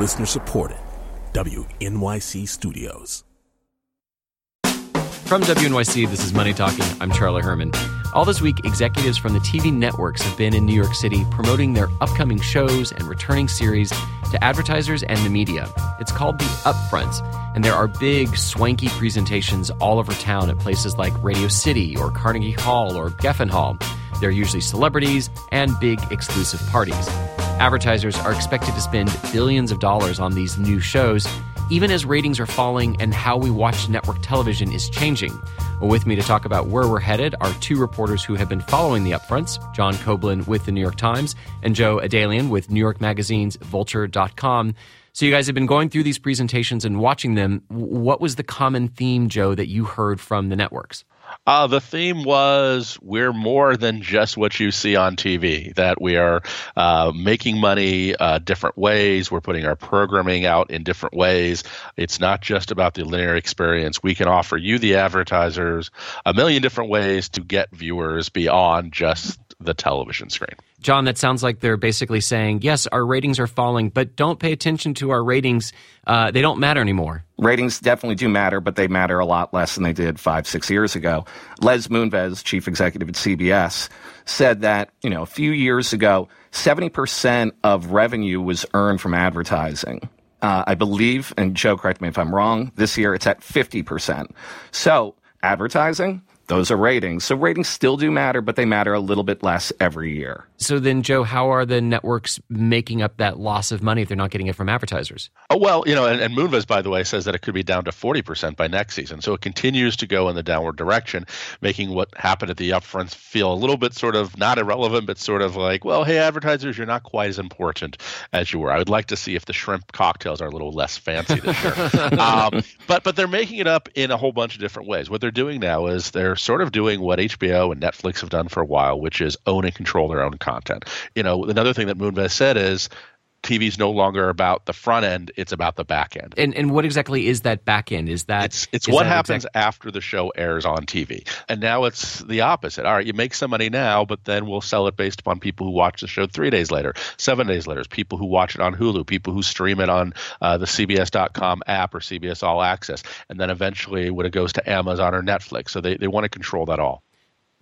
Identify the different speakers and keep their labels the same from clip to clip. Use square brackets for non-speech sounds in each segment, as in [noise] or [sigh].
Speaker 1: Listener supported. WNYC Studios.
Speaker 2: From WNYC, this is Money Talking. I'm Charlie Herman. All this week, executives from the TV networks have been in New York City promoting their upcoming shows and returning series to advertisers and the media. It's called the Upfronts, and there are big, swanky presentations all over town at places like Radio City or Carnegie Hall or Geffen Hall. They're usually celebrities and big exclusive parties. Advertisers are expected to spend billions of dollars on these new shows, even as ratings are falling and how we watch network television is changing. With me to talk about where we're headed are two reporters who have been following the upfronts John Koblin with the New York Times and Joe Adalian with New York Magazine's Vulture.com. So, you guys have been going through these presentations and watching them. What was the common theme, Joe, that you heard from the networks?
Speaker 3: Uh, the theme was we're more than just what you see on TV, that we are uh, making money uh, different ways. We're putting our programming out in different ways. It's not just about the linear experience. We can offer you, the advertisers, a million different ways to get viewers beyond just the television screen.
Speaker 2: John, that sounds like they're basically saying, yes, our ratings are falling, but don't pay attention to our ratings. Uh, they don't matter anymore.
Speaker 4: Ratings definitely do matter, but they matter a lot less than they did five, six years ago. Les Moonves, chief executive at CBS, said that, you know, a few years ago, 70% of revenue was earned from advertising. Uh, I believe, and Joe, correct me if I'm wrong, this year it's at 50%. So advertising, those are ratings. So ratings still do matter, but they matter a little bit less every year.
Speaker 2: So then, Joe, how are the networks making up that loss of money if they're not getting it from advertisers?
Speaker 3: Oh, well, you know, and, and Moonves, by the way, says that it could be down to 40% by next season. So it continues to go in the downward direction, making what happened at the upfronts feel a little bit sort of not irrelevant, but sort of like, well, hey, advertisers, you're not quite as important as you were. I would like to see if the shrimp cocktails are a little less fancy this year. [laughs] um, but, but they're making it up in a whole bunch of different ways. What they're doing now is they're sort of doing what HBO and Netflix have done for a while, which is own and control their own content. You know, another thing that Moonves said is TV is no longer about the front end; it's about the back end.
Speaker 2: And and what exactly is that back end? Is that
Speaker 3: it's it's what happens
Speaker 2: exact-
Speaker 3: after the show airs on TV. And now it's the opposite. All right, you make some money now, but then we'll sell it based upon people who watch the show three days later, seven days later, people who watch it on Hulu, people who stream it on uh, the CBS.com app or CBS All Access, and then eventually when it goes to Amazon or Netflix. So they they want to control that all.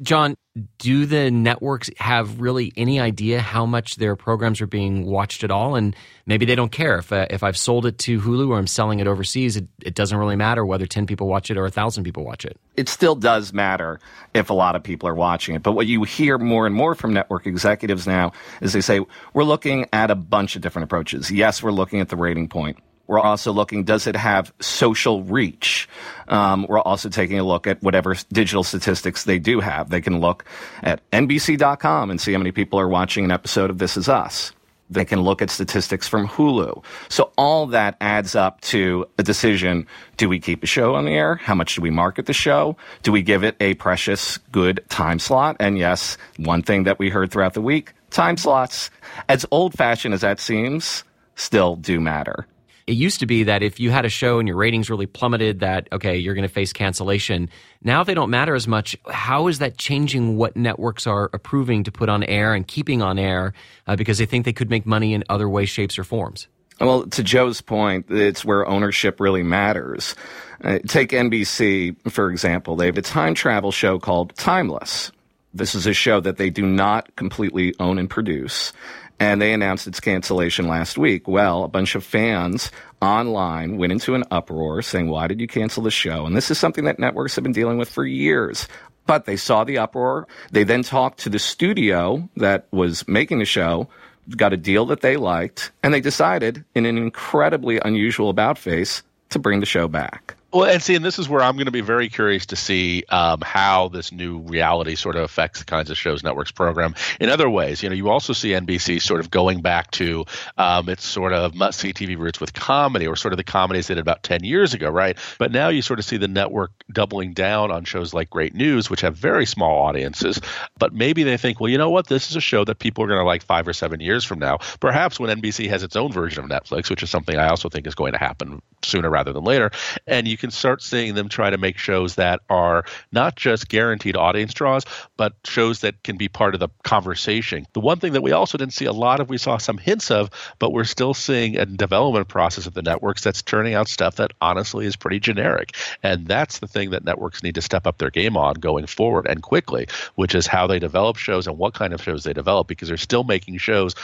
Speaker 2: John, do the networks have really any idea how much their programs are being watched at all? And maybe they don't care if uh, if I've sold it to Hulu or I'm selling it overseas. It, it doesn't really matter whether ten people watch it or thousand people watch it.
Speaker 4: It still does matter if a lot of people are watching it. But what you hear more and more from network executives now is they say, we're looking at a bunch of different approaches. Yes, we're looking at the rating point. We're also looking, does it have social reach? Um, we're also taking a look at whatever digital statistics they do have. They can look at NBC.com and see how many people are watching an episode of This Is Us. They can look at statistics from Hulu. So all that adds up to a decision. Do we keep a show on the air? How much do we market the show? Do we give it a precious good time slot? And yes, one thing that we heard throughout the week, time slots, as old fashioned as that seems, still do matter
Speaker 2: it used to be that if you had a show and your ratings really plummeted that okay you're going to face cancellation now they don't matter as much how is that changing what networks are approving to put on air and keeping on air uh, because they think they could make money in other ways shapes or forms
Speaker 4: well, to Joe's point, it's where ownership really matters. Uh, take NBC, for example. They have a time travel show called Timeless. This is a show that they do not completely own and produce and they announced its cancellation last week. Well, a bunch of fans online went into an uproar saying, Why did you cancel the show? And this is something that networks have been dealing with for years. But they saw the uproar. They then talked to the studio that was making the show, got a deal that they liked, and they decided, in an incredibly unusual about face, to bring the show back.
Speaker 3: Well, and see, and this is where I'm going to be very curious to see um, how this new reality sort of affects the kinds of shows networks program in other ways. You know, you also see NBC sort of going back to um, its sort of must see TV roots with comedy, or sort of the comedies they did about 10 years ago, right? But now you sort of see the network doubling down on shows like Great News, which have very small audiences. But maybe they think, well, you know what? This is a show that people are going to like five or seven years from now. Perhaps when NBC has its own version of Netflix, which is something I also think is going to happen sooner rather than later. And you can start seeing them try to make shows that are not just guaranteed audience draws, but shows that can be part of the conversation. The one thing that we also didn't see a lot of, we saw some hints of, but we're still seeing a development process of the networks that's turning out stuff that honestly is pretty generic. And that's the thing that networks need to step up their game on going forward and quickly, which is how they develop shows and what kind of shows they develop because they're still making shows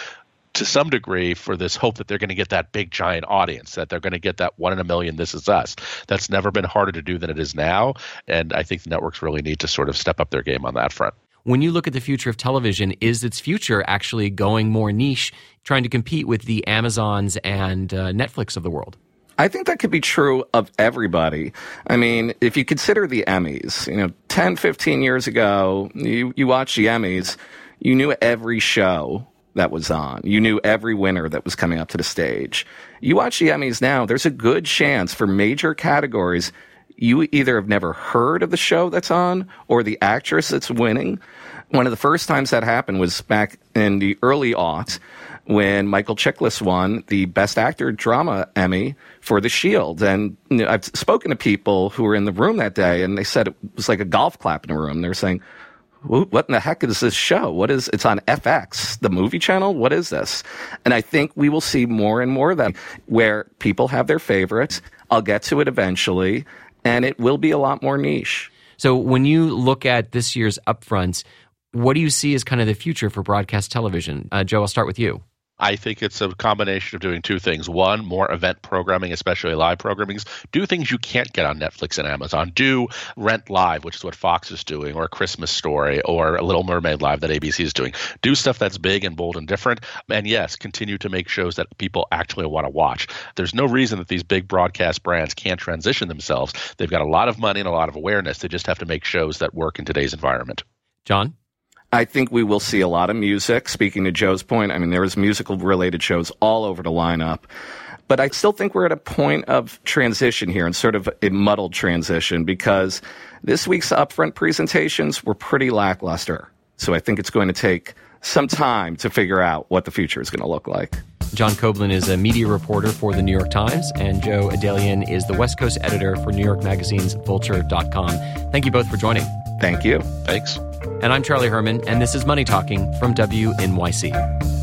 Speaker 3: to some degree for this hope that they're going to get that big giant audience that they're going to get that one in a million this is us. That's never been harder to do than it is now and i think the networks really need to sort of step up their game on that front.
Speaker 2: When you look at the future of television is its future actually going more niche trying to compete with the amazons and uh, netflix of the world?
Speaker 4: I think that could be true of everybody. I mean, if you consider the Emmys, you know, 10, 15 years ago, you, you watched the Emmys, you knew every show that was on. You knew every winner that was coming up to the stage. You watch the Emmys now, there's a good chance for major categories you either have never heard of the show that's on or the actress that's winning. One of the first times that happened was back in the early aughts when Michael Chiklis won the Best Actor Drama Emmy for The Shield. And you know, I've spoken to people who were in the room that day, and they said it was like a golf clap in the room. They were saying, what in the heck is this show? What is it's on FX, the movie channel? What is this? And I think we will see more and more of that where people have their favorites. I'll get to it eventually, and it will be a lot more niche.
Speaker 2: So when you look at this year's upfronts, what do you see as kind of the future for broadcast television? Uh, Joe, I'll start with you.
Speaker 3: I think it's a combination of doing two things. One, more event programming, especially live programmings. Do things you can't get on Netflix and Amazon. Do Rent Live, which is what Fox is doing, or Christmas Story, or a Little Mermaid Live that ABC is doing. Do stuff that's big and bold and different. And yes, continue to make shows that people actually want to watch. There's no reason that these big broadcast brands can't transition themselves. They've got a lot of money and a lot of awareness. They just have to make shows that work in today's environment.
Speaker 2: John?
Speaker 4: I think we will see a lot of music. Speaking to Joe's point, I mean, there was musical related shows all over the lineup. But I still think we're at a point of transition here and sort of a muddled transition because this week's upfront presentations were pretty lackluster. So I think it's going to take some time to figure out what the future is going to look like.
Speaker 2: John Koblin is a media reporter for the New York Times, and Joe Adalian is the West Coast editor for New York Magazine's Vulture.com. Thank you both for joining.
Speaker 4: Thank you.
Speaker 3: Thanks.
Speaker 2: And I'm Charlie Herman, and this is Money Talking from WNYC.